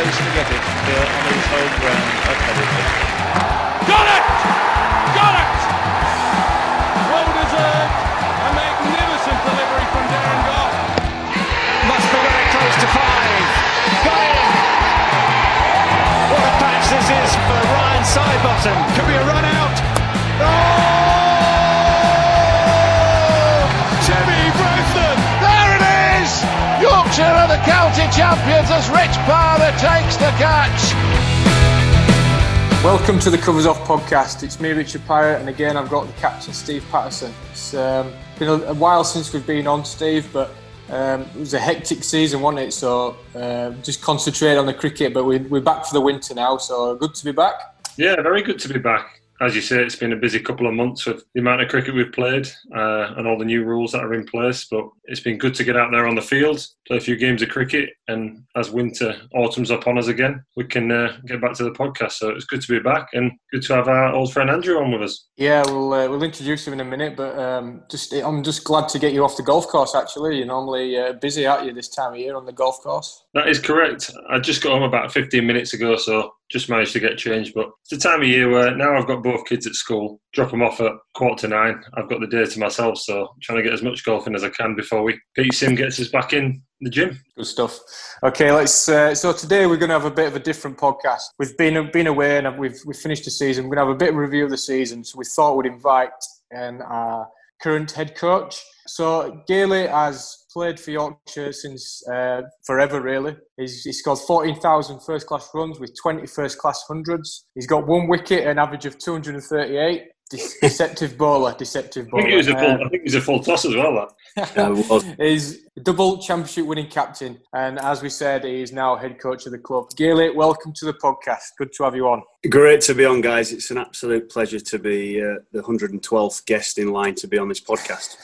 place to get it still on his home ground at Hetherington. Got it! Got it! Well deserved. A magnificent delivery from Darren Gough. Must be very close to five. Got in. What a patch this is for Ryan Sidebottom. Could be a run out. Champions as Rich Palmer takes the catch. Welcome to the Covers Off podcast. It's me, Richard Pyrah, and again, I've got the captain, Steve Patterson. It's um, been a, a while since we've been on, Steve, but um, it was a hectic season, wasn't it? So uh, just concentrate on the cricket, but we're, we're back for the winter now, so good to be back. Yeah, very good to be back. As you say, it's been a busy couple of months with the amount of cricket we've played uh, and all the new rules that are in place. But it's been good to get out there on the field, play a few games of cricket, and as winter, autumn's upon us again, we can uh, get back to the podcast. So it's good to be back and good to have our old friend Andrew on with us. Yeah, we'll uh, we'll introduce him in a minute, but um, just I'm just glad to get you off the golf course. Actually, you're normally uh, busy, aren't you, this time of year on the golf course? That is correct. I just got home about 15 minutes ago, so just managed to get changed. But it's the time of year where now I've got both kids at school, drop them off at quarter to nine. I've got the day to myself, so I'm trying to get as much golf in as I can before we Pete Sim gets us back in the gym. Good stuff. Okay, let's. Uh, so today we're going to have a bit of a different podcast. We've been been away and we've we've finished the season. We're going to have a bit of a review of the season. So we thought we'd invite um, our current head coach. So Gailey has played for Yorkshire since uh, forever, really. He's, he scored 14,000 first class runs with 20 first class hundreds. He's got one wicket, an average of 238. De- deceptive bowler, deceptive I bowler. think he was a full, Um, I think he was a full toss as well. That He's double championship winning captain, and as we said, he is now head coach of the club. Gailey, welcome to the podcast. Good to have you on. Great to be on, guys. It's an absolute pleasure to be uh, the 112th guest in line to be on this podcast.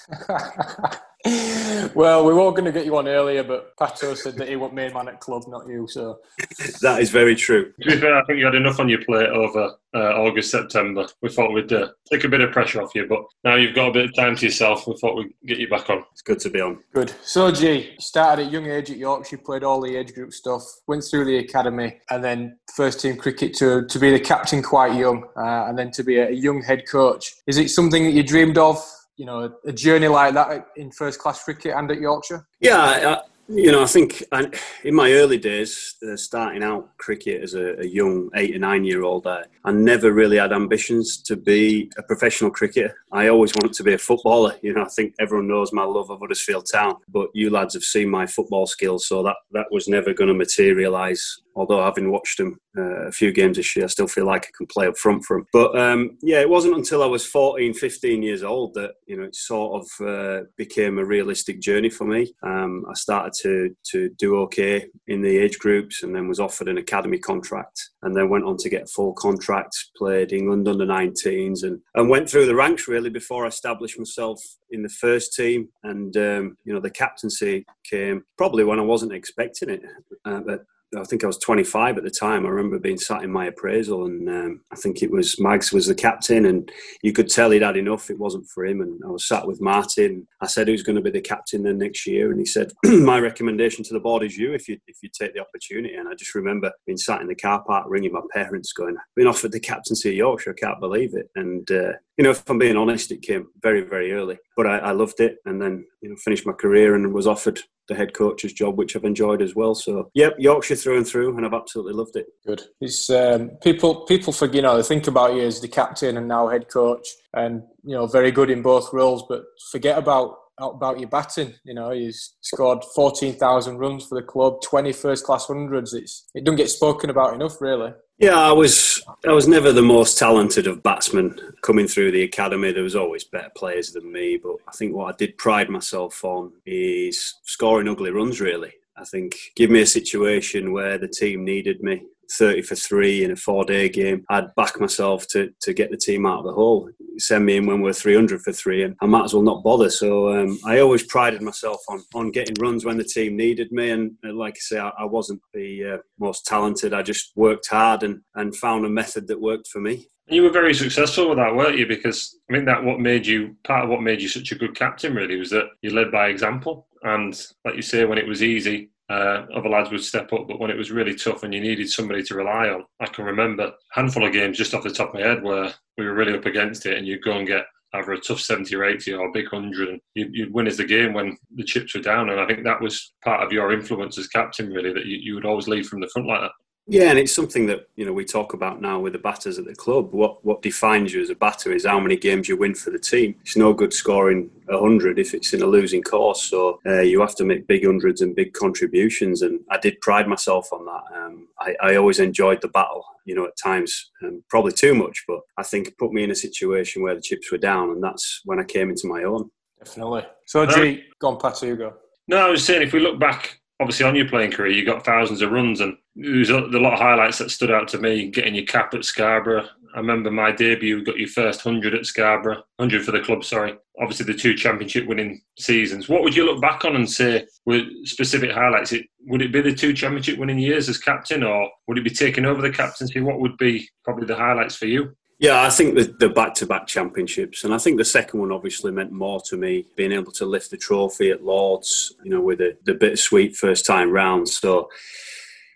well, we were going to get you on earlier, but Pato said that he was main man at club, not you. So That is very true. To be fair, I think you had enough on your plate over uh, August, September. We thought we'd uh, take a bit of pressure off you, but now you've got a bit of time to yourself. We thought we'd get you back on. It's good to be on. good. So G started at young age at Yorkshire, played all the age group stuff, went through the academy, and then first team cricket to to be the captain quite young, uh, and then to be a, young head coach. Is it something that you dreamed of? You know, a journey like that in first class cricket and at Yorkshire. Yeah, you know, I think I, in my early days, uh, starting out cricket as a, a young eight or nine year old, I, I never really had ambitions to be a professional cricketer. I always wanted to be a footballer. You know, I think everyone knows my love of Huddersfield Town, but you lads have seen my football skills, so that, that was never going to materialise. Although having watched them uh, a few games this year, I still feel like I can play up front for them. But um, yeah, it wasn't until I was 14, 15 years old that you know it sort of uh, became a realistic journey for me. Um, I started to to do okay in the age groups, and then was offered an academy contract, and then went on to get full contract. Played England under 19s, and and went through the ranks really before I established myself in the first team. And um, you know the captaincy came probably when I wasn't expecting it. Uh, but I think I was 25 at the time. I remember being sat in my appraisal, and um, I think it was Mags was the captain, and you could tell he'd had enough. It wasn't for him, and I was sat with Martin. I said, "Who's going to be the captain then next year?" And he said, "My recommendation to the board is you, if you if you take the opportunity." And I just remember being sat in the car park, ringing my parents, going, "I've "Been offered the captaincy of Yorkshire. I can't believe it." And uh, you know, if I'm being honest, it came very very early, but I, I loved it, and then you know finished my career and was offered the head coach's job, which I've enjoyed as well. So, yep, Yorkshire through and through, and I've absolutely loved it. Good. It's um, people. People forget. You know, they think about you as the captain and now head coach, and you know, very good in both roles, but forget about about your batting. You know, he's scored fourteen thousand runs for the club, 20 first class hundreds. It's it doesn't get spoken about enough, really. Yeah, I was I was never the most talented of batsmen coming through the academy. There was always better players than me, but I think what I did pride myself on is scoring ugly runs. Really, I think give me a situation where the team needed me. 30 for three in a four day game, I'd back myself to, to get the team out of the hole. Send me in when we're 300 for three, and I might as well not bother. So um, I always prided myself on, on getting runs when the team needed me. And uh, like I say, I, I wasn't the uh, most talented. I just worked hard and, and found a method that worked for me. You were very successful with that, weren't you? Because I think that what made you part of what made you such a good captain really was that you led by example. And like you say, when it was easy, uh, other lads would step up. But when it was really tough and you needed somebody to rely on, I can remember a handful of games just off the top of my head where we were really up against it, and you'd go and get either a tough 70 or 80 or a big 100 and you'd, you'd, win as the game when the chips were down and I think that was part of your influence as captain really that you, you would always lead from the front like that yeah, and it's something that you know we talk about now with the batters at the club. What what defines you as a batter is how many games you win for the team. It's no good scoring hundred if it's in a losing course. So uh, you have to make big hundreds and big contributions. And I did pride myself on that. Um, I, I, always enjoyed the battle. You know, at times um, probably too much, but I think it put me in a situation where the chips were down, and that's when I came into my own. Definitely. So, G, go on, Pat, you go. No, I was saying if we look back obviously on your playing career, you got thousands of runs, and there's a, lot of highlights that stood out to me. Getting your cap at Scarborough, I remember my debut. Got your first hundred at Scarborough, hundred for the club. Sorry, obviously the two championship winning seasons. What would you look back on and say were specific highlights? It, would it be the two championship winning years as captain, or would it be taking over the captaincy? What would be probably the highlights for you? Yeah, I think the, back-to-back championships, and I think the second one obviously meant more to me, being able to lift the trophy at Lords, you know, with the, the bittersweet first time round. So,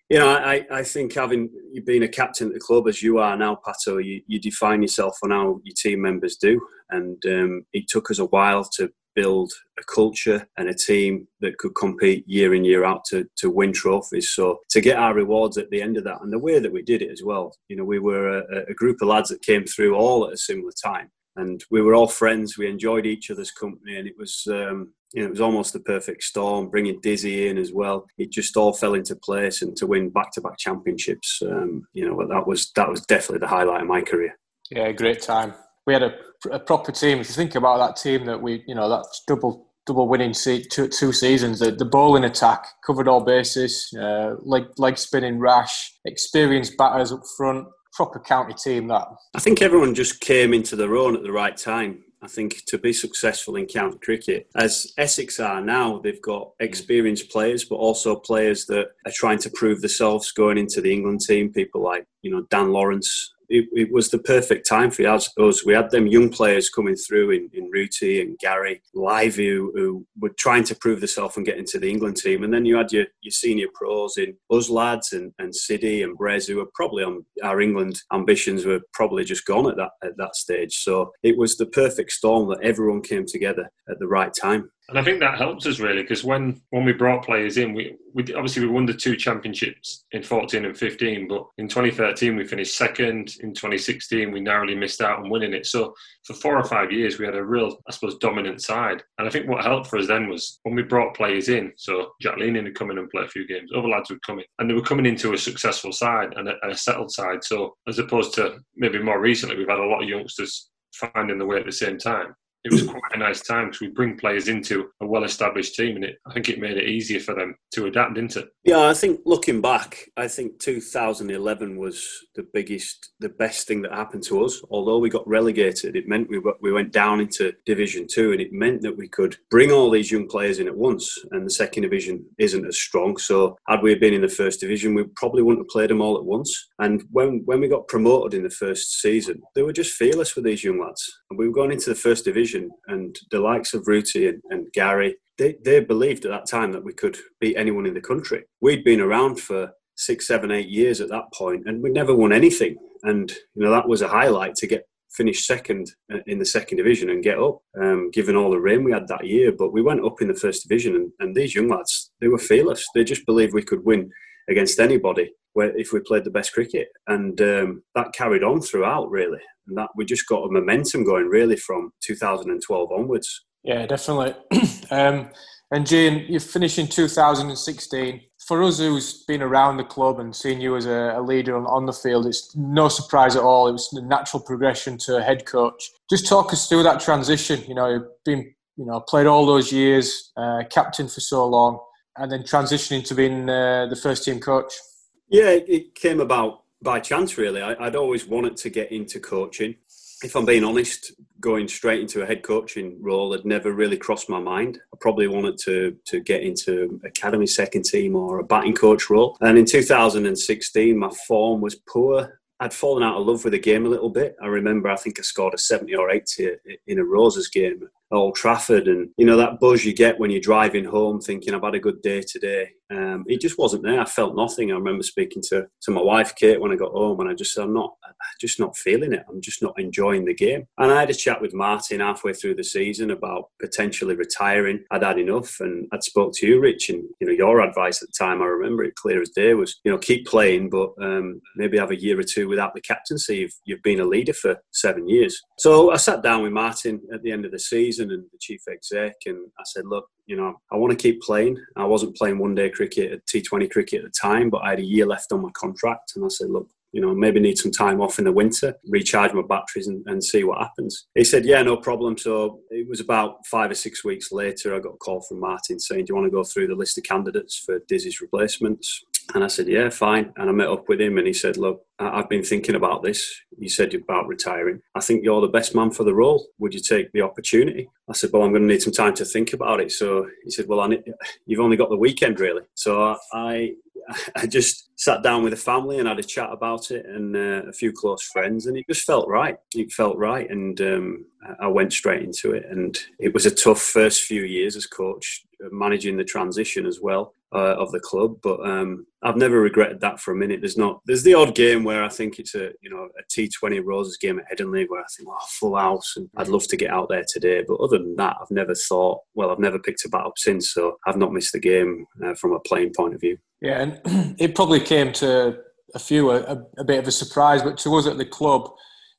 you know, I, I think having you been a captain at the club as you are now, Pato, you, you define yourself on how your team members do, and um, it took us a while to build a culture and a team that could compete year in year out to, to win trophies so to get our rewards at the end of that and the way that we did it as well you know we were a, a group of lads that came through all at a similar time and we were all friends we enjoyed each other's company and it was um, you know, it was almost the perfect storm, bringing Dizzy in as well. It just all fell into place, and to win back-to-back championships, um, you know, that was that was definitely the highlight of my career. Yeah, great time we had a, a, proper team. If you think about that team that we, you know, that double double winning se- two, two seasons, the, the bowling attack covered all bases, uh, leg leg spinning rash, experienced batters up front, proper county team. That I think everyone just came into their own at the right time. I think to be successful in county cricket, as Essex are now, they've got experienced players, but also players that are trying to prove themselves going into the England team. People like you know Dan Lawrence, it, it, was the perfect time for us. We had them young players coming through in, in Rooty and Gary Livy who, who, were trying to prove themselves and get into the England team. And then you had your, your senior pros in us lads and, and Siddy and Brez who were probably on our England ambitions were probably just gone at that at that stage. So it was the perfect storm that everyone came together at the right time. And I think that helps us really because when, when we brought players in, we, we obviously we won the two championships in 14 and 15, but in 2013 we finished second. In 2016 we narrowly missed out on winning it. So for four or five years we had a real, I suppose, dominant side. And I think what helped for us then was when we brought players in. So Leaning had come in and play a few games. Other lads would come in, and they were coming into a successful side and a, and a settled side. So as opposed to maybe more recently, we've had a lot of youngsters finding the way at the same time it was quite a nice time because we bring players into a well-established team, and it, I think it made it easier for them to adapt into. Yeah, I think looking back, I think 2011 was the biggest, the best thing that happened to us. Although we got relegated, it meant we we went down into Division Two, and it meant that we could bring all these young players in at once. And the second division isn't as strong, so had we been in the first division, we probably wouldn't have played them all at once. And when when we got promoted in the first season, they were just fearless with these young lads, and we were going into the first division division, and the likes of Rooty and, and Gary, they, they believed at that time that we could beat anyone in the country. We'd been around for six, seven, eight years at that point, and we'd never won anything. And you know that was a highlight to get finish second uh, in the second division and get up, um, given all the rain we had that year. But we went up in the first division, and, and these young lads, they were fearless. They just believed we could win against anybody if we played the best cricket, and um, that carried on throughout really, and that we just got a momentum going really from 2012 onwards. Yeah, definitely. um, and Jane, you finished in 2016. For us, who's been around the club and seen you as a, a leader on, on, the field, it's no surprise at all. It was a natural progression to a head coach. Just talk us through that transition. You know, you've been, you know, played all those years, uh, captain for so long, and then transitioning to being uh, the first team coach. Yeah, it came about by chance, really. I, would always wanted to get into coaching. If I'm being honest, going straight into a head coaching role had never really crossed my mind. I probably wanted to to get into academy second team or a batting coach role. And in 2016, my form was poor. I'd fallen out of love with the game a little bit. I remember, I think I scored a 70 or 80 in a Roses game Old Trafford, and you know that buzz you get when you're driving home, thinking I've had a good day today. Um, it just wasn't there. I felt nothing. I remember speaking to, to my wife Kate when I got home, and I just said, "I'm not, just not feeling it. I'm just not enjoying the game." And I had a chat with Martin halfway through the season about potentially retiring. I'd had enough, and I'd spoke to you, Rich, and you know your advice at the time. I remember it clear as day was, you know, keep playing, but um, maybe have a year or two without the captaincy. You've, you've been a leader for seven years. So I sat down with Martin at the end of the season and the chief exec, and I said, look, you know, I want to keep playing. I wasn't playing one day cricket, T20 cricket at the time, but I had a year left on my contract. And I said, look, you know, maybe need some time off in the winter, recharge my batteries and, and, see what happens. He said, yeah, no problem. So it was about five or six weeks later, I got a call from Martin saying, do you want to go through the list of candidates for Dizzy's replacements? And I said, yeah, fine. And I met up with him and he said, look, I've been thinking about this. You said about retiring. I think you're the best man for the role. Would you take the opportunity? I said, well, I'm going to need some time to think about it. So he said, well, need, you've only got the weekend really. So I, I just sat down with the family and had a chat about it and uh, a few close friends, and it just felt right. It felt right, and um, I went straight into it. And it was a tough first few years as coach, managing the transition as well uh, of the club. But um, I've never regretted that for a minute. There's not. There's the odd game where I think it's a you know a T20 Roses game at Headingley where I think oh full house and I'd love to get out there today. But other than that, I've never thought. Well, I've never picked a bat up since, so I've not missed the game uh, from a playing point of view. Yeah, and it probably came to a few a, a bit of a surprise, but to us at the club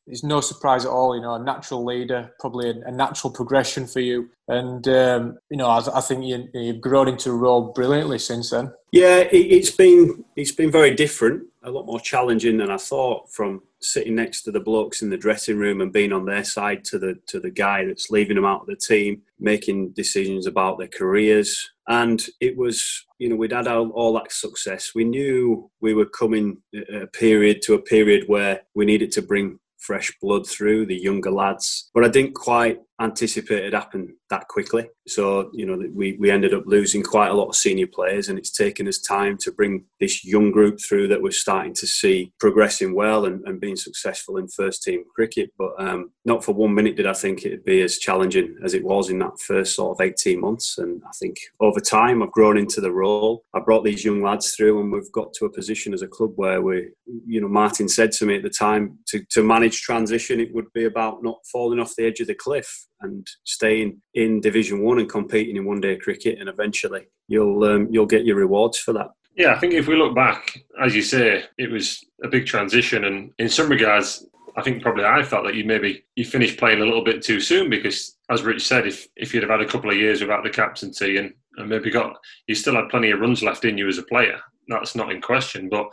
it's no surprise at all. You know, a natural leader, probably a, a natural progression for you. And um, you know, I, I think you, you've grown into a role brilliantly since then. Yeah, it, has been it's been very different, a lot more challenging than I thought. From sitting next to the blokes in the dressing room and being on their side to the to the guy that's leaving them out of the team, making decisions about their careers. And it was, you know, we'd had all, all that success. We knew we were coming a period to a period where we needed to bring fresh blood through, the younger lads. But I didn't quite anticipate it happen that quickly. So, you know, we, we ended up losing quite a lot of senior players, and it's taken us time to bring this young group through that we're starting to see progressing well and, and being successful in first team cricket. But um, not for one minute did I think it'd be as challenging as it was in that first sort of 18 months. And I think over time, I've grown into the role. I brought these young lads through, and we've got to a position as a club where we, you know, Martin said to me at the time to, to manage transition, it would be about not falling off the edge of the cliff and staying in Division One and competing in one day cricket, and eventually you'll um, you'll get your rewards for that. Yeah, I think if we look back, as you say, it was a big transition, and in some regards, I think probably I felt that you maybe you finished playing a little bit too soon because, as Rich said, if if you'd have had a couple of years without the captaincy and, and maybe got you still had plenty of runs left in you as a player, that's not in question. But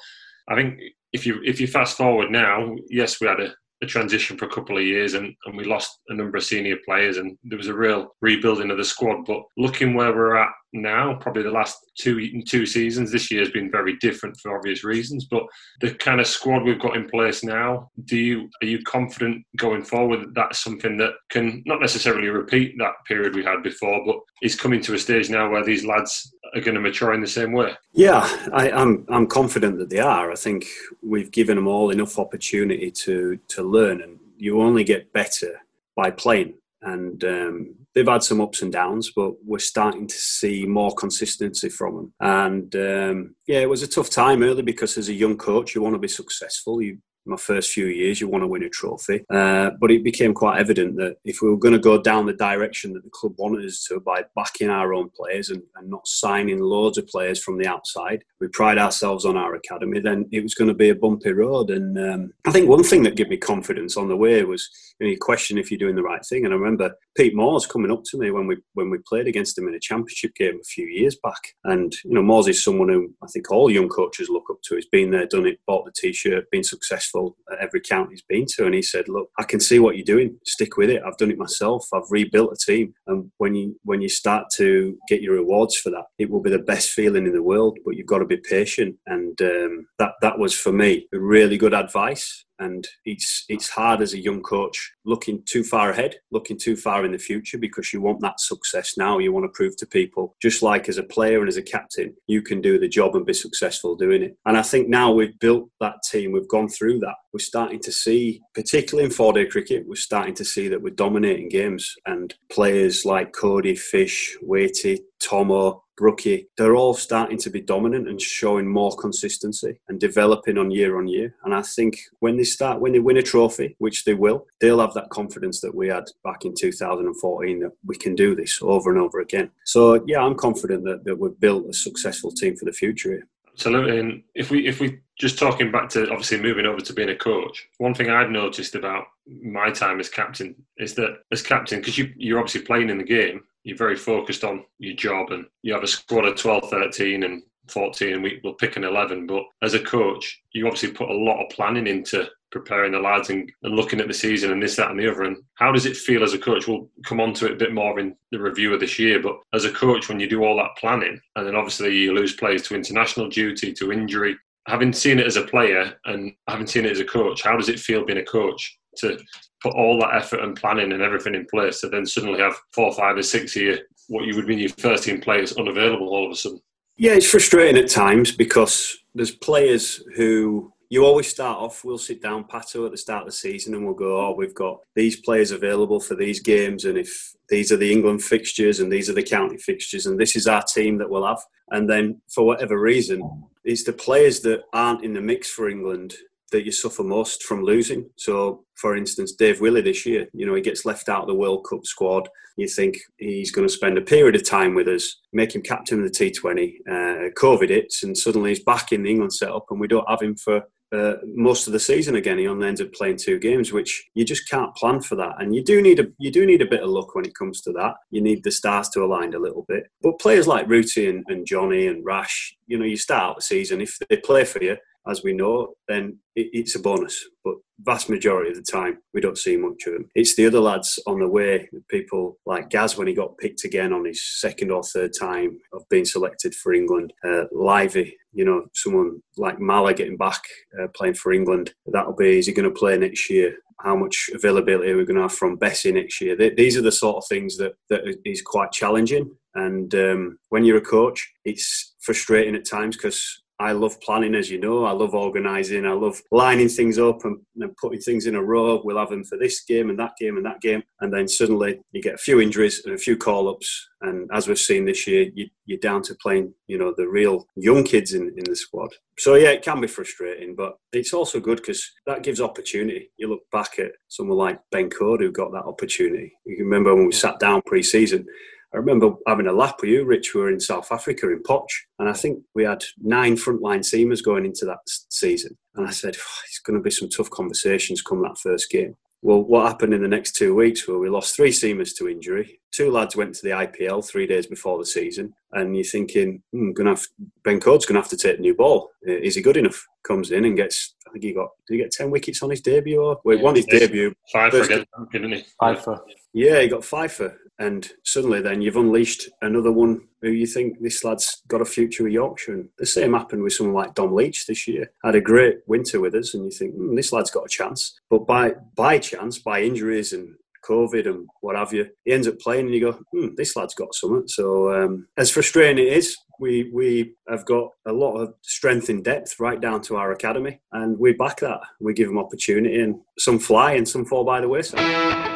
I think if you if you fast forward now, yes, we had a a transition for a couple of years and, and we lost a number of senior players and there was a real rebuilding of the squad. But looking where we're at now, probably the last two two seasons, this year has been very different for obvious reasons. But the kind of squad we've got in place now, do you are you confident going forward that that's something that can not necessarily repeat that period we had before, but is coming to a stage now where these lads are going to mature in the same way? Yeah, I, I'm I'm confident that they are. I think we've given them all enough opportunity to to learn, and you only get better by playing. And um, they've had some ups and downs, but we're starting to see more consistency from them. And um, yeah, it was a tough time early because as a young coach, you want to be successful. You my first few years, you want to win a trophy. Uh, but it became quite evident that if we were going to go down the direction that the club wanted us to by backing our own players and, and not signing loads of players from the outside, we pride ourselves on our academy, then it was going to be a bumpy road. And um, I think one thing that gave me confidence on the way was you, know, you question if you're doing the right thing. And I remember Pete Moores coming up to me when we when we played against him in a championship game a few years back. And you know, Moores is someone who I think all young coaches look up to. He's been there, done it, bought the t-shirt, been successful successful at every count he's been to. And he said, "Look, I can see what you're doing. Stick with it. I've done it myself. I've rebuilt a team. And when you when you start to get your rewards for that, it will be the best feeling in the world. But you've got to be patient. And um, that that was for me really good advice and it's it's hard as a young coach looking too far ahead, looking too far in the future because you want that success now. You want to prove to people, just like as a player and as a captain, you can do the job and be successful doing it. And I think now we've built that team, we've gone through that. We're starting to see, particularly in four day cricket, we're starting to see that we're dominating games and players like Cody, Fish, Weighty, Tomo, Brookie, they're all starting to be dominant and showing more consistency and developing on year on year. And I think when they start, when they win a trophy, which they will, they'll have that confidence that we had back in 2014 that we can do this over and over again. So yeah, I'm confident that, that we've built a successful team for the future here. Absolutely. And if we if we just talking back to obviously moving over to being a coach, one thing I've noticed about my time as captain is that as captain, because you you're obviously playing in the game, you're very focused on your job and you have a squad of 12, 13 and 14 and we will pick an 11 but as a coach you obviously put a lot of planning into preparing the lads and, and looking at the season and this that and the other and how does it feel as a coach? We'll come on to it a bit more in the review of this year but as a coach when you do all that planning and then obviously you lose players to international duty to injury having seen it as a player and having seen it as a coach how does it feel being a coach to put all that effort and planning and everything in place to then suddenly have four, five, or six year what you would be your first team players unavailable all of a sudden. Yeah, it's frustrating at times because there's players who you always start off. We'll sit down, Pato, at the start of the season, and we'll go, "Oh, we've got these players available for these games, and if these are the England fixtures and these are the county fixtures, and this is our team that we'll have." And then, for whatever reason, it's the players that aren't in the mix for England that you suffer most from losing. So, for instance, Dave Willey this year, you know, he gets left out of the World Cup squad. You think he's going to spend a period of time with us, make him captain of the T20. Uh, COVID hits, and suddenly he's back in the England setup, and we don't have him for uh, most of the season again. He only ends up playing two games, which you just can't plan for that. And you do need a you do need a bit of luck when it comes to that. You need the stars to align a little bit. But players like Rooty and, and Johnny and Rash, you know, you start out the season if they play for you, as we know, then it, it's a bonus. But vast majority of the time, we don't see much of them. It's the other lads on the way, people like Gaz when he got picked again on his second or third time of being selected for England. Uh, Livy, you know, someone like Mala getting back uh, playing for England. That'll be, is he going to play next year? How much availability are we going to have from Bessie next year? These are the sort of things that, that is quite challenging. And um, when you're a coach, it's frustrating at times because I love planning, as you know. I love organising. I love lining things up and, and, putting things in a row. We'll have them for this game and that game and that game. And then suddenly you get a few injuries and a few call ups. And as we've seen this year, you, are down to playing, you know, the real young kids in, in the squad. So, yeah, it can be frustrating, but it's also good because that gives opportunity. You look back at someone like Ben Coad who got that opportunity. You can remember when we sat down pre season I remember having a lap with you, Rich. We were in South Africa in Potch, and I think we had nine frontline seamers going into that season. And I said, oh, it's going to be some tough conversations come that first game. Well, what happened in the next two weeks? Well, we lost three seamers to injury. Two lads went to the IPL three days before the season, and you're thinking, hmm, gonna have Ben Coad's going to have to take the new ball. Is he good enough? Comes in and gets. I think he got. Did he get ten wickets on his debut? Or well, yeah, won his debut. Five for didn't he? Five for. Yeah, he got five for and suddenly then you've unleashed another one who you think this lad's got a future with Yorkshire. And the same happened with someone like Dom Leech this year. Had a great winter with us, and you think mm, this lad's got a chance. But by by chance, by injuries and COVID and what have you, he ends up playing, and you go, hmm, this lad's got something. So um, as frustrating it is, we we have got a lot of strength in depth right down to our academy, and we back that. We give them opportunity, and some fly and some fall by the wayside.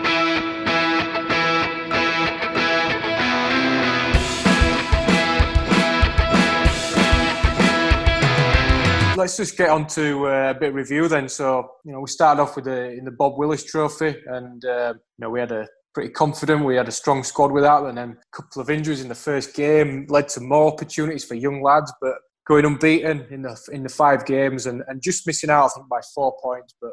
Let's just get on to uh, a bit of review then. So, you know, we started off with the in the Bob Willis Trophy, and uh, you know we had a pretty confident. We had a strong squad with that, and then a couple of injuries in the first game led to more opportunities for young lads. But going unbeaten in the in the five games and, and just missing out, I think by four points. But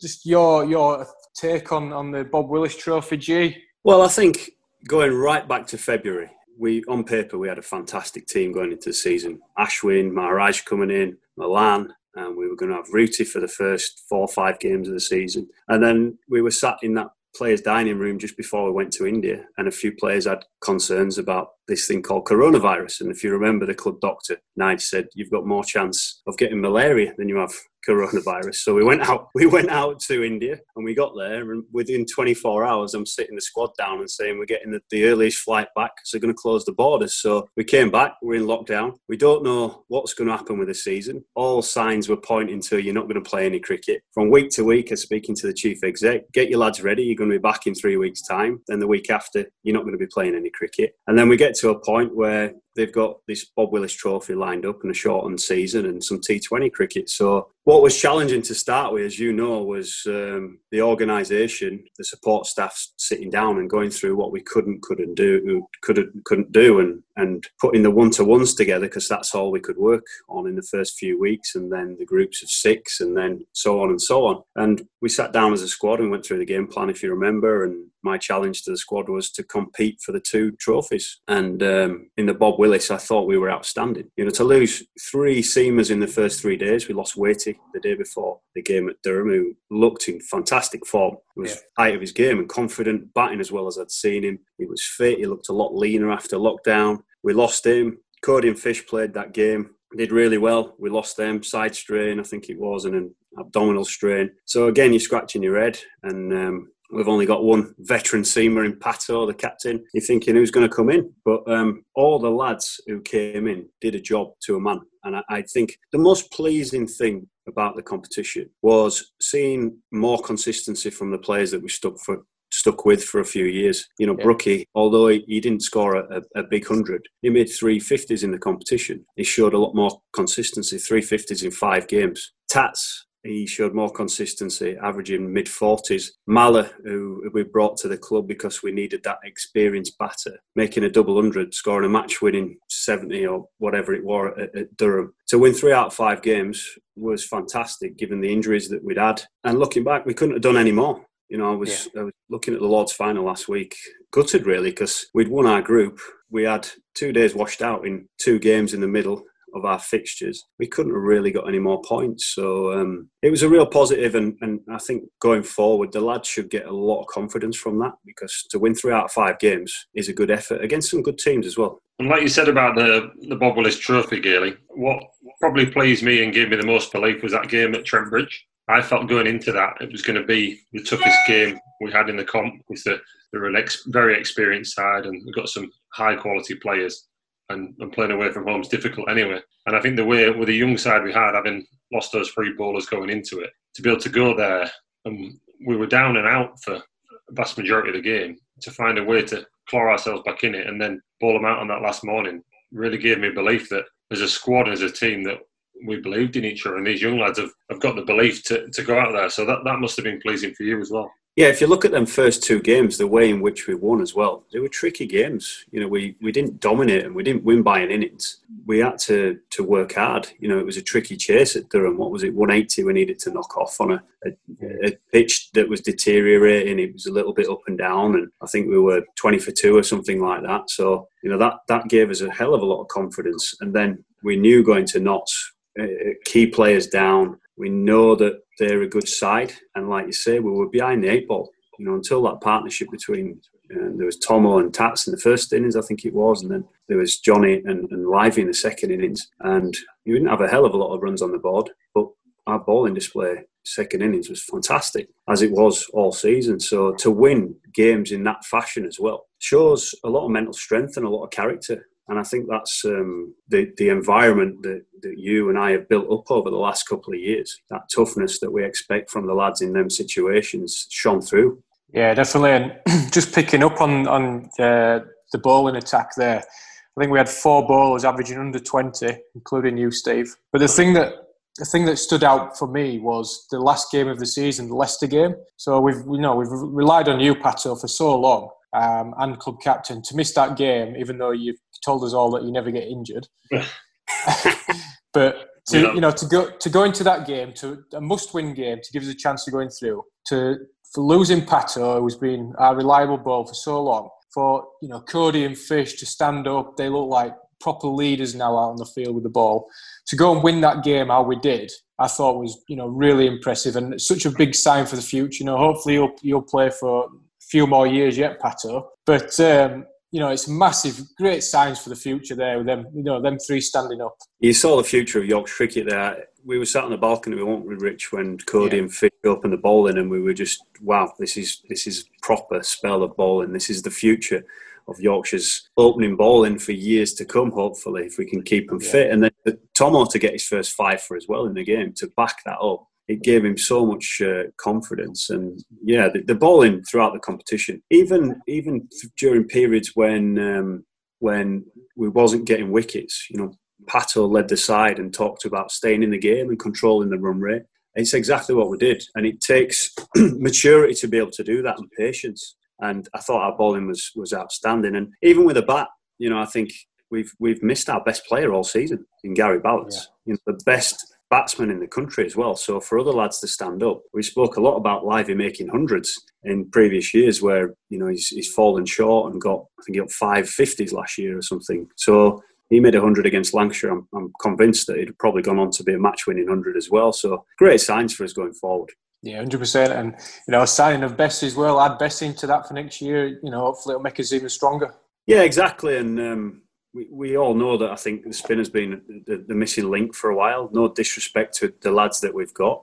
just your your take on on the Bob Willis Trophy, G. Well, I think going right back to February, we on paper we had a fantastic team going into the season. Ashwin, Maharaj coming in, Malan, and we were going to have Rooty for the first four or five games of the season. And then we were sat in that players' dining room just before we went to India, and a few players had concerns about this thing called coronavirus. And if you remember, the club doctor, Nige, said you've got more chance of getting malaria than you have coronavirus. So we went out. We went out to India, and we got there. And within 24 hours, I'm sitting the squad down and saying we're getting the, the earliest flight back because they're going to close the borders. So we came back. We're in lockdown. We don't know what's going to happen with the season. All signs were pointing to you're not going to play any cricket from week to week. I'm speaking to the chief exec. Get your lads ready. You're going to be back in three weeks' time. Then the week after, you're not going to be playing any cricket. And then we get to a point where they've got this Bob Willis Trophy lined up and a shortened season and some T20 cricket. So what was challenging to start with, as you know, was um, the organisation, the support staff sitting down and going through what we couldn't couldn't do, couldn't couldn't do, and and putting the one to ones together because that's all we could work on in the first few weeks, and then the groups of six, and then so on and so on. And we sat down as a squad and went through the game plan, if you remember, and my challenge to the squad was to compete for the two trophies. And um, in the Bob Willis, I thought we were outstanding. You know, to lose three seamers in the first three days, we lost Weighty the day before the game at Durham, who looked in fantastic form. He was yeah. height of his game and confident, batting as well as I'd seen him. He was fit. He looked a lot leaner after lockdown. We lost him. Cody and Fish played that game did really well. We lost them side strain, I think it was, and an abdominal strain. So again, you're scratching your head, and um, We've only got one veteran seamer in Pato, the captain. You're thinking who's going to come in? But um, all the lads who came in did a job to a man. And I, I, think the most pleasing thing about the competition was seeing more consistency from the players that we stuck for. Stuck with for a few years, you know. Yeah. Brookie, although he, didn't score a, a, a, big hundred, he made three fifties in the competition. He showed a lot more consistency, three fifties in five games. Tats he showed more consistency, averaging mid 40s. Mala, who we brought to the club because we needed that experienced batter, making a double hundred, scoring a match winning 70 or whatever it was at, at, Durham. To win three out of five games was fantastic given the injuries that we'd had. And looking back, we couldn't have done any more. You know, I was, yeah. I was looking at the Lord's final last week, gutted really, because we'd won our group. We had two days washed out in two games in the middle of our fixtures, we couldn't have really got any more points. So um, it was a real positive, and, and I think going forward, the lads should get a lot of confidence from that because to win three out of five games is a good effort against some good teams as well. And like you said about the the Bob Willis Trophy, Gailey, what probably pleased me and gave me the most belief was that game at Trent Bridge. I felt going into that it was going to be the toughest game we had in the comp with the, the very experienced side and we've got some high quality players and, and playing away from home is difficult anyway. And I think the way with the young side we had, having lost those three bowlers going into it, to be able to go there and we were down and out for a vast majority of the game, to find a way to claw ourselves back in it and then bowl them out on that last morning really gave me belief that as a squad and as a team that we believed in each other and these young lads have, have got the belief to, to go out there. So that, that must have been pleasing for you as well. Yeah, if you look at them first two games, the way in which we won as well, they were tricky games. You know, we, we didn't dominate and we didn't win by an innings. We had to to work hard. You know, it was a tricky chase at Durham. What was it, 180 we needed to knock off on a, a, a pitch that was deteriorating. It was a little bit up and down, and I think we were 20 for two or something like that. So, you know, that, that gave us a hell of a lot of confidence. And then we knew going to Notts, uh, key players down, we know that they're a good side, and like you say, we were behind the eight ball. You know, until that partnership between uh, there was Tomo and Tats in the first innings, I think it was, and then there was Johnny and, and Livy in the second innings, and you didn't have a hell of a lot of runs on the board, but our bowling display second innings was fantastic, as it was all season. So to win games in that fashion as well shows a lot of mental strength and a lot of character and I think that's um, the the environment that, that you and I have built up over the last couple of years. That toughness that we expect from the lads in them situations shone through. Yeah, definitely. And just picking up on on uh, the bowling attack there, I think we had four bowlers averaging under twenty, including you, Steve. But the thing that the thing that stood out for me was the last game of the season, the Leicester game. So we've you know we've relied on you, Pato, for so long, um, and club captain to miss that game, even though you've told us all that you never get injured. but to yeah. you know to go to go into that game to a must-win game to give us a chance of going through to for losing Pato, who's been our reliable ball for so long, for you know Cody and Fish to stand up, they look like proper leaders now out on the field with the ball. To go and win that game how we did, I thought was you know really impressive and such a big sign for the future. You know, hopefully you'll you'll play for a few more years yet, Pato. But um, you know, it's massive, great signs for the future there with them, you know, them three standing up. You saw the future of Yorkshire cricket there. We were sat on the balcony, we weren't with Rich when Cody yeah. and Fish opened the bowling, and we were just, wow, this is this is proper spell of bowling. This is the future of Yorkshire's opening bowling for years to come. Hopefully, if we can keep them yeah. fit, and then Tomo to get his first five for as well in the game to back that up it gave him so much uh, confidence. And yeah the, the, bowling throughout the competition even even during periods when um, when we wasn't getting wickets you know Pato led the side and talked about staying in the game and controlling the run rate. It's exactly what we did. And it takes maturity to be able to do that and patience. And I thought our bowling was was outstanding. And even with a bat you know I think we've we've missed our best player all season in Gary Ballance yeah. you know, the best batsman in the country as well. So for other lads to stand up, we spoke a lot about Livy making hundreds in previous years, where you know he's, he's fallen short and got I think he got five fifties last year or something. So he made 100 against Lancashire. I'm, I'm convinced that he'd probably gone on to be a match winning 100 as well. So great signs for us going forward. Yeah, 100%. And, you know, a signing of Bess as well, add Bess into that for next year, you know, hopefully it'll make us even stronger. Yeah, exactly. And um, we, we all know that I think the spin has been the, the, missing link for a while. No disrespect to the lads that we've got,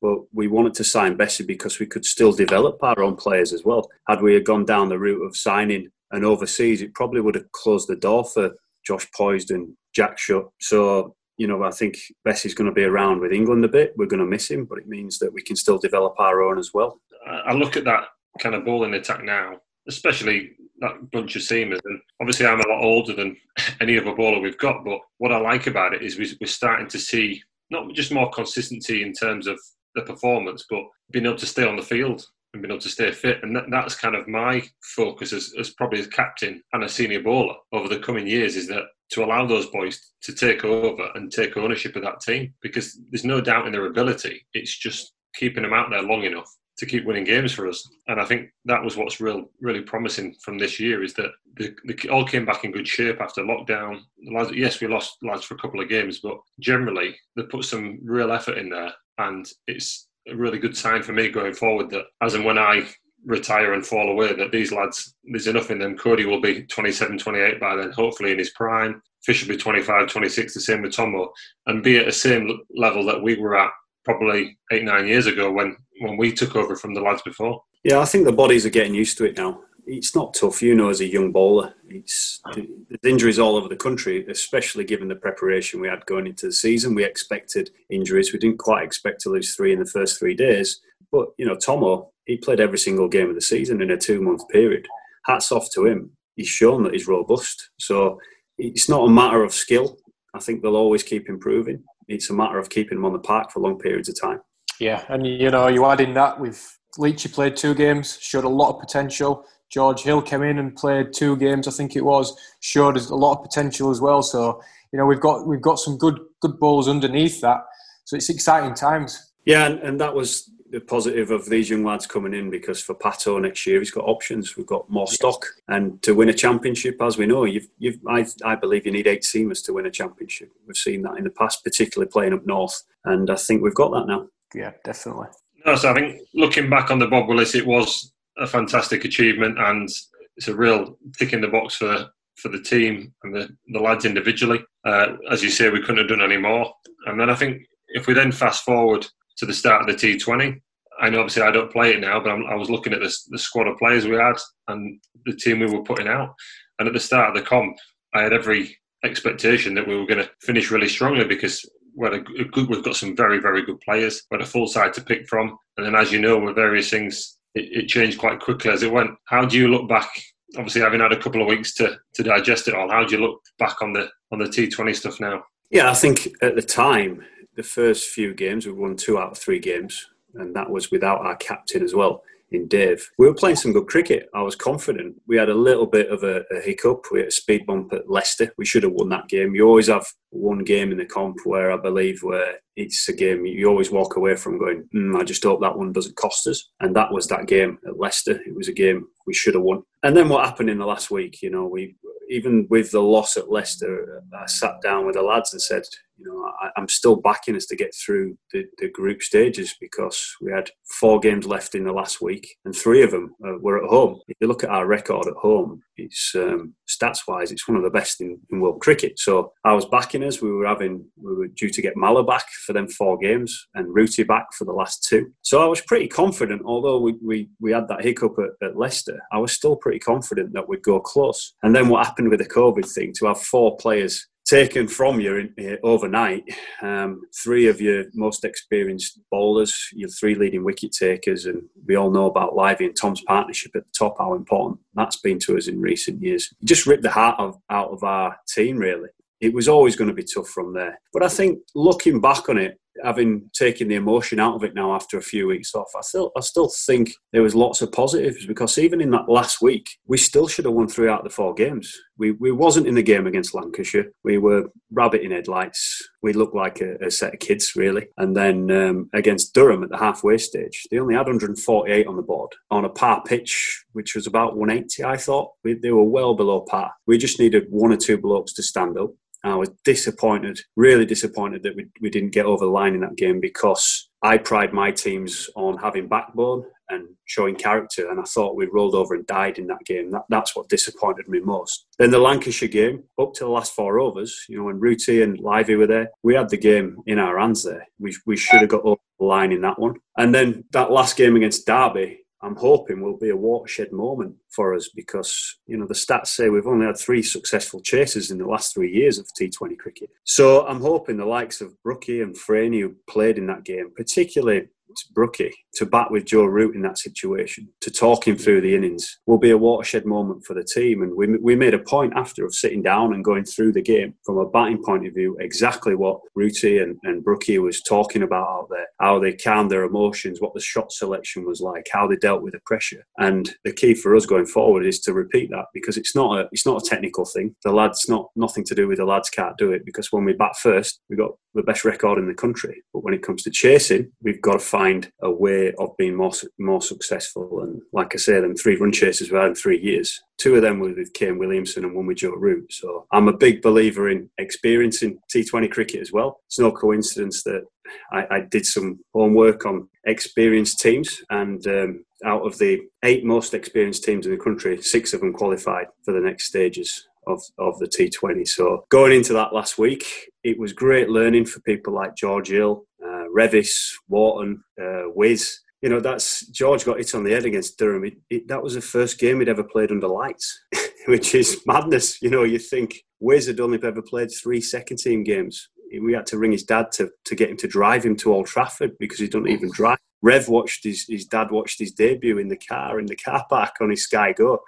but we wanted to sign Bessie because we could still develop our own players as well. Had we had gone down the route of signing an overseas, it probably would have closed the door for Josh Poysden and Jack Shutt. So, you know, I think Bessie's going to be around with England a bit. We're going to miss him, but it means that we can still develop our own as well. I look at that kind of ball in attack now, especially that bunch of seamers. And obviously, I'm a lot older than any other bowler we've got. But what I like about it is we're starting to see not just more consistency in terms of the performance, but being able to stay on the field and being able to stay fit. And that, that's kind of my focus as, as probably as captain and a senior bowler over the coming years is that to allow those boys to take over and take ownership of that team because there's no doubt in their ability. It's just keeping them out there long enough to keep winning games for us. And I think that was what's real, really promising from this year is that they, all came back in good shape after lockdown. Lads, yes, we lost lads for a couple of games, but generally they put some real effort in there, and it's a really good sign for me going forward that as and when I retire and fall away that these lads there's enough in them cody will be 27 28 by then hopefully in his prime fish will be 25 26 the same with tomo and be at the same level that we were at probably eight nine years ago when when we took over from the lads before. Yeah, I think the bodies are getting used to it now. It's not tough, you know, as a young bowler. It's there's injuries all over the country, especially given the preparation we had going into the season. We expected injuries. We didn't quite expect to lose three in the first three days. But you know, Tomo, he played every single game of the season in a two-month period. Hats off to him. He's shown that he's robust. So it's not a matter of skill. I think they'll always keep improving. It's a matter of keeping them on the park for long periods of time. Yeah, and you know, you add in that with Leechy played two games, showed a lot of potential. George Hill came in and played two games, I think it was, showed a lot of potential as well. So you know, we've got we've got some good good balls underneath that. So it's exciting times. Yeah, and, and that was the positive of these young lads coming in because for Pato next year he's got options. We've got more stock, and to win a championship, as we know, you've, you've I, I believe you need eight seamers to win a championship. We've seen that in the past, particularly playing up north, and I think we've got that now yeah, definitely. No, so I think looking back on the Bob Willis, it was a fantastic achievement, and it's a real tick in the box for for the team and the, the lads individually. Uh, as you say, we couldn't have done any more. And then I think if we then fast forward to the start of the T20, I know obviously I don't play it now, but I'm, i was looking at the, the squad of players we had and the team we were putting out. And at the start of the comp, I had every expectation that we were going to finish really strongly because we're a good, we've got some very, very good players. We're a full side to pick from. And then, as you know, with various things, it, it, changed quite quickly as it went. How do you look back? Obviously, having had a couple of weeks to, to digest it all, how do you look back on the on the T20 stuff now? Yeah, I think at the time, the first few games, we won two out of three games, and that was without our captain as well in Dave. We were playing some good cricket. I was confident. We had a little bit of a, a, hiccup. We had a speed bump at Leicester. We should have won that game. You always have one game in the comp where I believe where it's a game you always walk away from going, mm, I just hope that one doesn't cost us. And that was that game at Leicester. It was a game we should have won. And then what happened in the last week? You know, we even with the loss at Leicester, I sat down with the lads and said, You know, I, am still backing us to get through the, the, group stages because we had four games left in the last week, and three of them uh, were at home. If you look at our record at home, it's um, stats wise, it's one of the best in, in, world cricket. So I was backing us. We were having we were due to get Malla back for them four games and Rooty back for the last two. So I was pretty confident, although we we, we had that hiccup at, at Leicester. I was still pretty confident that we'd go close. And then what happened with the COVID thing to have four players taken from you in, overnight. Um, three of your most experienced bowlers, your three leading wicket takers, and we all know about Livy and Tom's partnership at the top, how important that's been to us in recent years. just ripped the heart of, out of our team, really. It was always going to be tough from there. But I think looking back on it, having taken the emotion out of it now after a few weeks off, I still I still think there was lots of positives because even in that last week, we still should have won three out of the four games. We we wasn't in the game against Lancashire. We were rabbit in headlights. We looked like a, a set of kids really. And then um, against Durham at the halfway stage, they only had 148 on the board on a par pitch, which was about 180. I thought we, they were well below par. We just needed one or two blokes to stand up I was disappointed, really disappointed that we, we didn't get over the line in that game because I pride my teams on having backbone and showing character, and I thought we rolled over and died in that game. That, that's what disappointed me most. Then the Lancashire game, up to the last four overs, you know, when Rooty and Livy were there, we had the game in our hands there. We, we should have got over the line in that one. And then that last game against Derby, I'm hoping will be a watershed moment for us because you know the stats say we've only had three successful chases in the last three years of T20 cricket. So I'm hoping the likes of Brookie and Frainie who played in that game, particularly Brookie to bat with Joe Root in that situation, to talk him through the innings, will be a watershed moment for the team. And we, we made a point after of sitting down and going through the game from a batting point of view, exactly what Rooty and, and Brookie was talking about out there, how they calmed their emotions, what the shot selection was like, how they dealt with the pressure. And the key for us going forward is to repeat that because it's not a it's not a technical thing. The lads not nothing to do with the lads can't do it because when we bat first, we've got the best record in the country. But when it comes to chasing, we've got to find a way of being more more successful. And like I say, them three run chases we had in three years. Two of them were with Kane Williamson and one with Joe Root. So I'm a big believer in experiencing T20 cricket as well. It's no coincidence that I, I did some homework on experienced teams and um, out of the eight most experienced teams in the country, six of them qualified for the next stages of, of the T20. So going into that last week, it was great learning for people like George Hill, uh, Revis, Wharton, uh, Wiz. You know, that's George got hit on the head against Durham. It, it, that was the first game he'd ever played under lights, which is madness. You know, you think Wiz had only ever played three second team games. We had to ring his dad to, to get him to drive him to Old Trafford because he doesn't even drive. Rev watched his, his dad watched his debut in the car in the car park on his Sky Go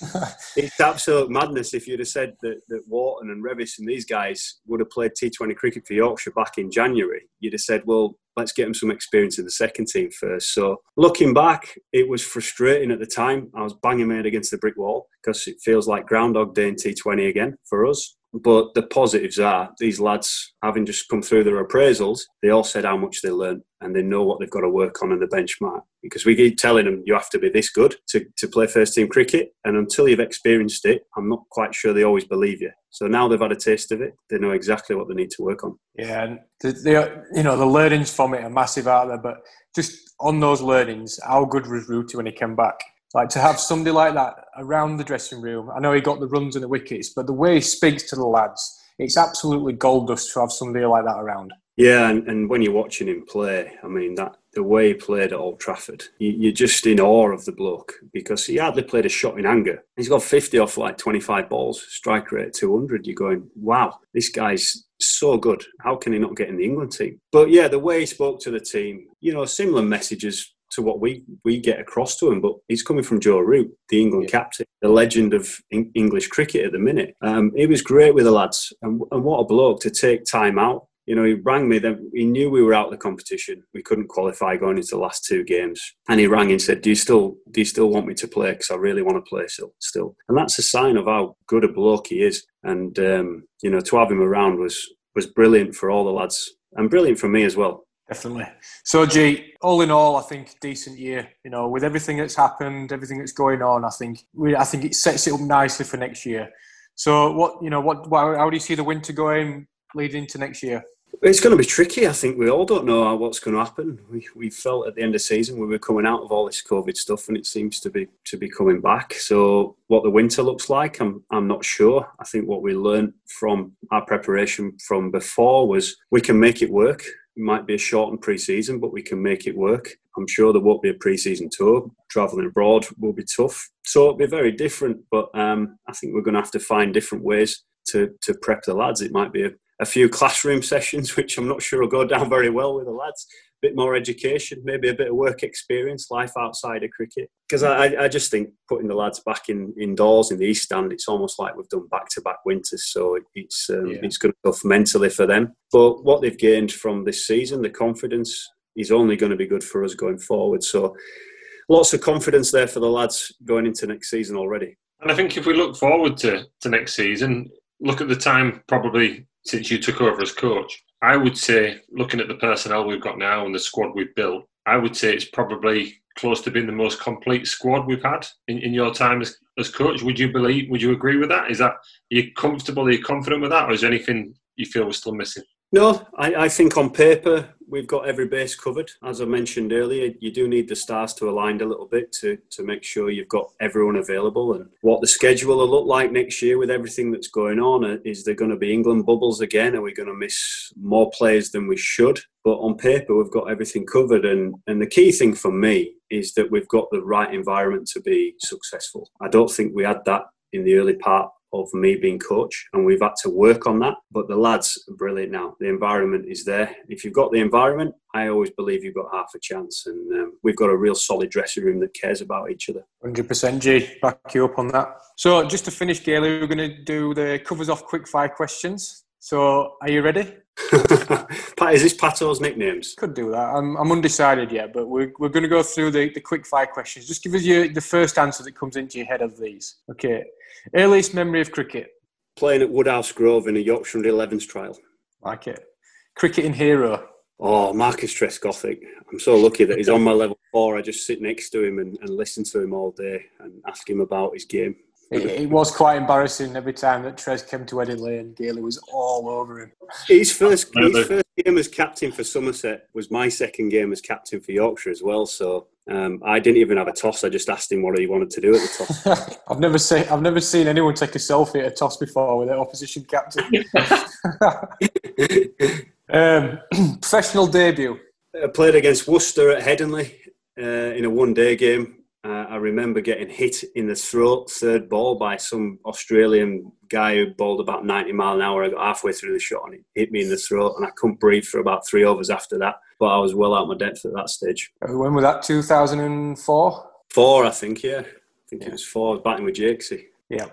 it's absolute madness if you'd have said that, that Wharton and Revis and these guys would have played T20 cricket for Yorkshire back in January. You'd have said, well, let's get them some experience in the second team first. So looking back, it was frustrating at the time. I was banging my head against the brick wall because it feels like Groundhog Day in T20 again for us. But the positives are these lads, having just come through their appraisals, they all said how much they learned and they know what they've got to work on in the benchmark. Because we keep telling them you have to be this good to, to play first team cricket. And until you've experienced it, I'm not quite sure they always believe you. So now they've had a taste of it, they know exactly what they need to work on. Yeah, and the, the you know the learnings from it are massive out there. But just on those learnings, how good was Rooty when he came back? Like to have somebody like that around the dressing room. I know he got the runs and the wickets, but the way he speaks to the lads, it's absolutely gold dust to have somebody like that around. Yeah, and, and when you're watching him play, I mean that the way he played at Old Trafford, you, are just in awe of the bloke because he hardly played a shot in anger. He's got 50 off like 25 balls, strike rate 200. You're going, wow, this guy's so good. How can he not get in the England team? But yeah, the way he spoke to the team, you know, similar messages to what we, we get across to him. But he's coming from Joe Root, the England yeah. captain, the legend of English cricket at the minute. Um, he was great with the lads, and, and what a bloke to take time out you know, he rang me. Then he knew we were out of the competition. We couldn't qualify going into the last two games, and he rang and said, "Do you still, do you still want me to play? Because I really want to play still." Still, and that's a sign of how good a bloke he is. And um, you know, to have him around was was brilliant for all the lads, and brilliant for me as well. Definitely. So, G, all in all, I think decent year. You know, with everything that's happened, everything that's going on, I think we, I think it sets it up nicely for next year. So, what you know, what, how do you see the winter going leading into next year? It's going to be tricky. I think we all don't know what's going to happen. We, we felt at the end of season we were coming out of all this COVID stuff, and it seems to be to be coming back. So, what the winter looks like, I'm I'm not sure. I think what we learned from our preparation from before was we can make it work. Might be a shortened pre-season, but we can make it work. I'm sure there won't be a pre-season tour. Traveling abroad will be tough, so it'll be very different. But um, I think we're going to have to find different ways to to prep the lads. It might be a a few classroom sessions, which I'm not sure will go down very well with the lads. A bit more education, maybe a bit of work experience, life outside of cricket. Because I, I just think putting the lads back in indoors in the East Stand, it's almost like we've done back to back winters. So it's um, yeah. it's going to be tough mentally for them. But what they've gained from this season, the confidence, is only going to be good for us going forward. So lots of confidence there for the lads going into next season already. And I think if we look forward to, to next season, look at the time probably since you took over as coach, I would say, looking at the personnel we've got now and the squad we've built, I would say it's probably close to being the most complete squad we've had in, in your time as, as coach. Would you believe? Would you agree with that? Is that are you comfortable? Are you confident with that, or is there anything you feel we're still missing? No, I, I, think on paper we've got every base covered. As I mentioned earlier, you do need the stars to align a little bit to, to make sure you've got everyone available. And what the schedule will look like next year with everything that's going on uh, is there going to be England bubbles again? Are we going to miss more players than we should? But on paper, we've got everything covered. And, and the key thing for me is that we've got the right environment to be successful. I don't think we had that in the early part of me being coach, and we've had to work on that. But the lads are brilliant now. The environment is there. If you've got the environment, I always believe you've got half a chance, and um, we've got a real solid dressing room that cares about each other. Hundred percent, G. Back you up on that. So, just to finish, Gailey, we're going to do the covers off quick fire questions. So, are you ready? Is this Pato's nicknames? Could do that. I'm, I'm undecided yet, but we're, we're going to go through the, the quick fire questions. Just give us your, the first answer that comes into your head of these. Okay. Earliest memory of cricket? Playing at Woodhouse Grove in a Yorkshire Under 11s trial. Like it. Cricketing hero? Oh, Marcus Trescothick. I'm so lucky that he's on my level four. I just sit next to him and, and listen to him all day and ask him about his game. It, it, was quite embarrassing every time that Tres came to Wedding Lane. Gailey was all over him. His first, his first game as captain for Somerset was my second game as captain for Yorkshire as well. So um, I didn't even have a toss. I just asked him what he wanted to do at the toss. I've never seen I've never seen anyone take a selfie at a toss before with their opposition captain. um, professional debut. I played against Worcester at Headingley uh, in a one-day game. Uh, I remember getting hit in the throat, third ball, by some Australian guy who bowled about 90 mile an hour. I got halfway through the shot and it hit me in the throat, and I couldn't breathe for about three overs after that. But I was well out my depth at that stage. Uh, when was that? 2004. Four, I think. Yeah, I think yeah. it was four. I was batting with Jakesy. Yeah.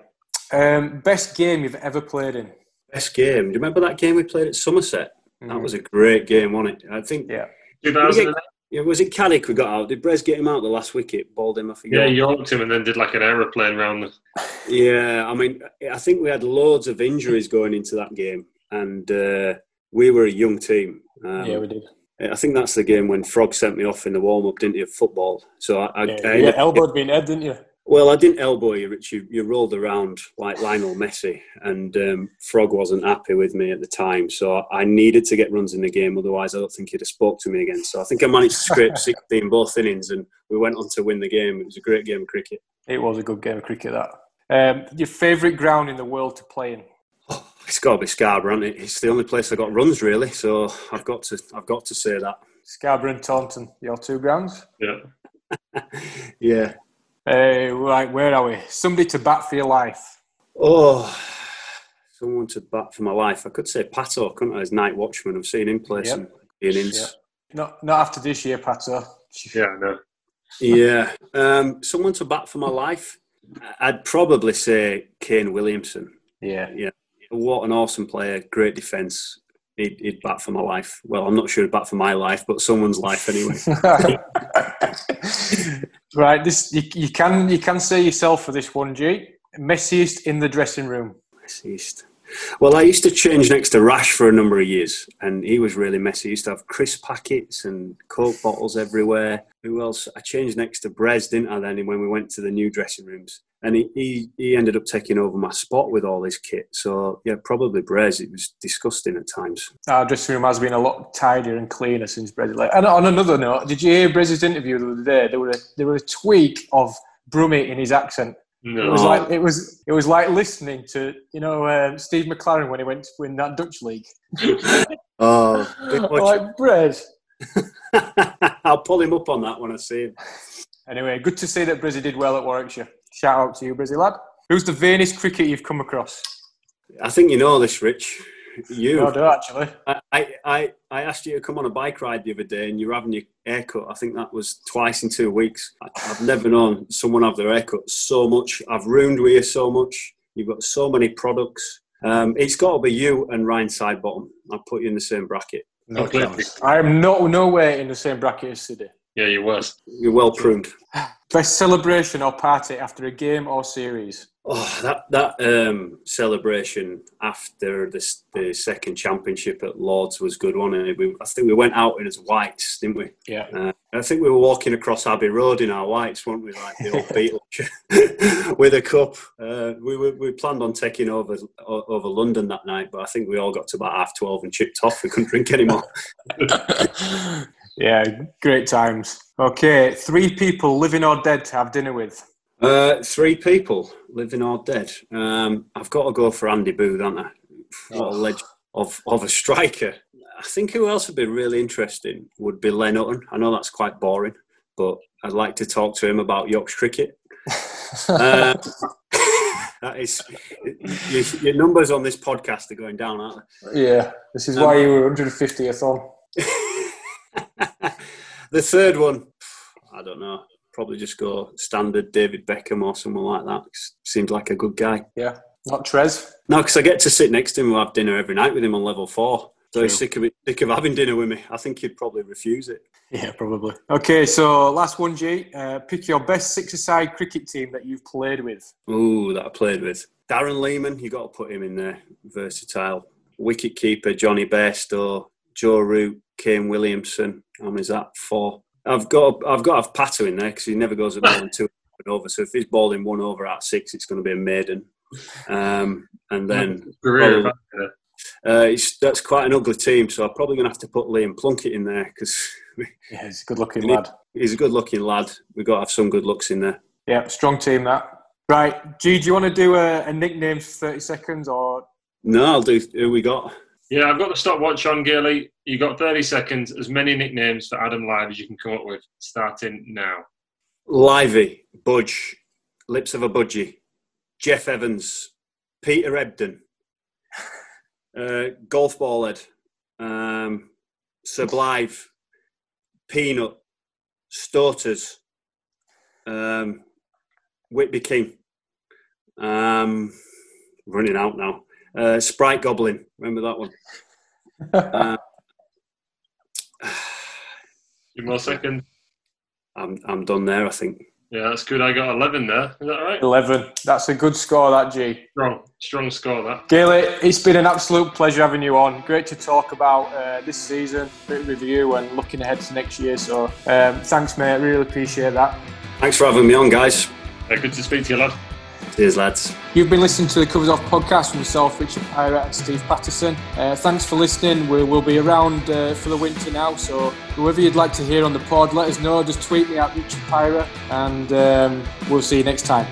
Um, best game you've ever played in? Best game. Do you remember that game we played at Somerset? Mm. That was a great game, wasn't it? I think. Yeah. 2008. Yeah, was it Caddick we got out? Did Brez get him out the last wicket? Balled him, I Yeah, yorked him and then did like an aeroplane round the. Yeah, I mean, I think we had loads of injuries going into that game, and uh, we were a young team. Um, yeah, we did. I think that's the game when Frog sent me off in the warm up, didn't he, of football? So I, yeah, I, yeah, elbowed me in head, didn't you? Well, I didn't elbow you, Rich. You, you rolled around like Lionel Messi, and um, Frog wasn't happy with me at the time. So I needed to get runs in the game, otherwise I don't think he'd have spoke to me again. So I think I managed to scrape 16 both innings, and we went on to win the game. It was a great game of cricket. It was a good game of cricket. That. Um, your favourite ground in the world to play in? Oh, it's got to be Scarborough. It? It's the only place I got runs really, so I've got to I've got to say that. Scarborough and Taunton, your two grounds. Yeah. yeah. Uh, right, where are we? Somebody to bat for your life. Oh, someone to bat for my life. I could say Pato, couldn't I? As night watchman, I've seen him play yep. some innings. Yep. Not not after this year, Pato. Yeah, no. yeah, um, someone to bat for my life. I'd probably say Kane Williamson. Yeah, yeah. What an awesome player! Great defence. He'd, he'd bat for my life. Well, I'm not sure he'd bat for my life, but someone's life anyway. Right, this you, you, can you can say yourself for this one, G. Messiest in the dressing room. Messiest. Well, I used to change next to Rash for a number of years, and he was really messy. He used to have crisp packets and Coke bottles everywhere. Who else? I changed next to Brez, didn't I, then, when we went to the new dressing rooms. And he, he, he ended up taking over my spot with all his kit. So, yeah, probably Brez. It was disgusting at times. Our dressing room has been a lot tidier and cleaner since Brez left. And on another note, did you hear Brez's interview the other day? There, were a, there was a tweak of Brummie in his accent. No. It was like it was it was like listening to you know um, Steve McClaren when he went to win that Dutch league. Oh, good like Brez. I'll pull him up on that when I see him. Anyway, good to see that Brizzy did well at Warwickshire. Shout out to you, Brizzy lad. Who's the vainest cricket you've come across? I think you know this, Rich. You. No, I do actually. I, I, I asked you to come on a bike ride the other day and you're having your haircut. I think that was twice in two weeks. I, I've never known someone have their haircut so much. I've ruined with you so much. You've got so many products. Um, it's got to be you and Ryan Sidebottom. I'll put you in the same bracket. No Okay. chance. I am no nowhere in the same bracket as Siddy. Yeah, you was. You're well pruned. Best celebration or party after a game or series? Oh, that that um, celebration after the, the second championship at Lords was good, wasn't it? We, I think we went out in as whites, didn't we? Yeah. Uh, I think we were walking across Abbey Road in our whites, weren't we? Like the old Beatles with a cup. Uh, we, we we planned on taking over over London that night, but I think we all got to about half twelve and chipped off. We couldn't drink anymore. yeah, great times. Okay, three people, living or dead, to have dinner with. Uh, three people, living or dead. Um, I've got to go for Andy Booth, haven't I? What a legend of, of a striker. I think who else would be really interesting would be Len Hutton. I know that's quite boring, but I'd like to talk to him about Yorkshire cricket. Uh, that is, your, your numbers on this podcast are going down, aren't they? Yeah, this is why you were 150th on. The third one, I don't know. Probably just go standard David Beckham or someone like that. Seems like a good guy. Yeah, not Tres. No, because I get to sit next to him and have dinner every night with him on level four. So he's sick of it, sick of having dinner with me. I think he'd probably refuse it. Yeah, probably. Okay, so last one, G. Uh, pick your best six-a-side cricket team that you've played with. Ooh, that I played with. Darren Lehmann, you got to put him in there. Versatile. Wicket keeper, Jonny Bairstow, Joe Root, Kane Williamson. How many is that? Four. I've got I've got to have Pato in there because he never goes at more than two over. So if he's bowling one over at six, it's going to be a maiden. Um, and then Career. Uh, it's, that's quite an ugly team. So I'm probably going to have to put Liam Plunkett in there because Yeah, he's a good-looking We lad. he's a good looking lad. We've got to have some good looks in there. Yeah, strong team that. Right, G, do you want to do a, a nickname for 30 seconds or No, I'll do. Who we got? Yeah, I've got the stopwatch on, Gilly. You've got 30 seconds, as many nicknames for Adam Lyth as you can come up with, starting now. Livy, Budge, Lips of a Budgie, Jeff Evans, Peter Ebden, uh, Golf Ballhead, um, Sublive, Peanut, Stoters, um, Whitby King. Um, running out now. Uh, Sprite Goblin, remember that one? Uh, Two more seconds. I'm, I'm done there, I think. Yeah, that's good. I got 11 there. Is that right? 11? That's a good score, that, G. Strong. Strong score, that. Gailey, it's been an absolute pleasure having you on. Great to talk about uh, this season, bit of review, and looking ahead to next year. So, um, thanks, mate. Really appreciate that. Thanks for having me on, guys. Uh, good to speak to you, lad. Cheers, lads. You've been listening to the Covers Off podcast from myself, Richard Pyrah, and Steve Patterson. Uh, thanks for listening. We will be around uh, for the winter now, so whoever you'd like to hear on the pod, let us know. Just tweet me at Richard Pyrah, and um, we'll see you next time.